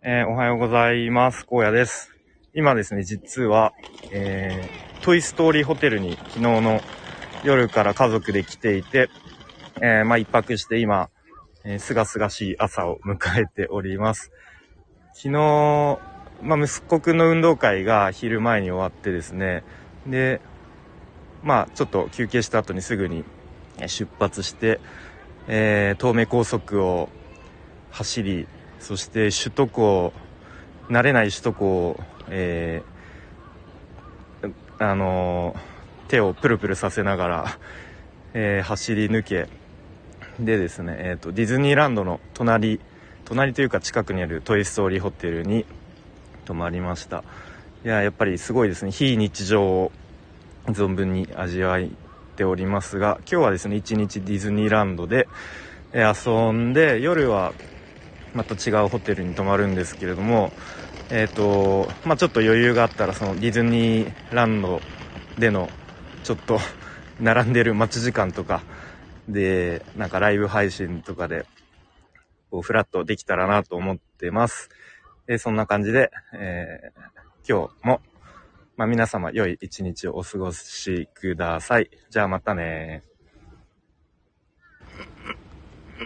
えーおはようございます。荒野です。今ですね、実は、えートイストーリーホテルに昨日の夜から家族で来ていて、えーまあ、一泊して今、えー、すがすがしい朝を迎えております。昨日、まあ、息子くんの運動会が昼前に終わってですね、で、まあ、ちょっと休憩した後にすぐに出発して、え東名高速を走り、そして首都高、慣れない首都高を、えーあの手をプルプルさせながら、えー走り抜け、でですね、えっ、と、ディズニーランドの隣、隣というか近くにあるトイストーリーホテルに泊まりました。いや、やっぱりすごいですね。非日常を存分に味わっておりますが、今日はですね、一日ディズニーランドで、遊んで、夜はまた違うホテルに泊まるんですけれども、えっ、と、まあちょっと余裕があったら、そのディズニーランドでの、ちょっと 並んでる待ち時間とかで、なんかライブ配信とかで、こう、フラットできたらなと思ってます。で、そんな感じで、えー今日も、まあ皆様良い一日をお過ごしください。じゃあまたね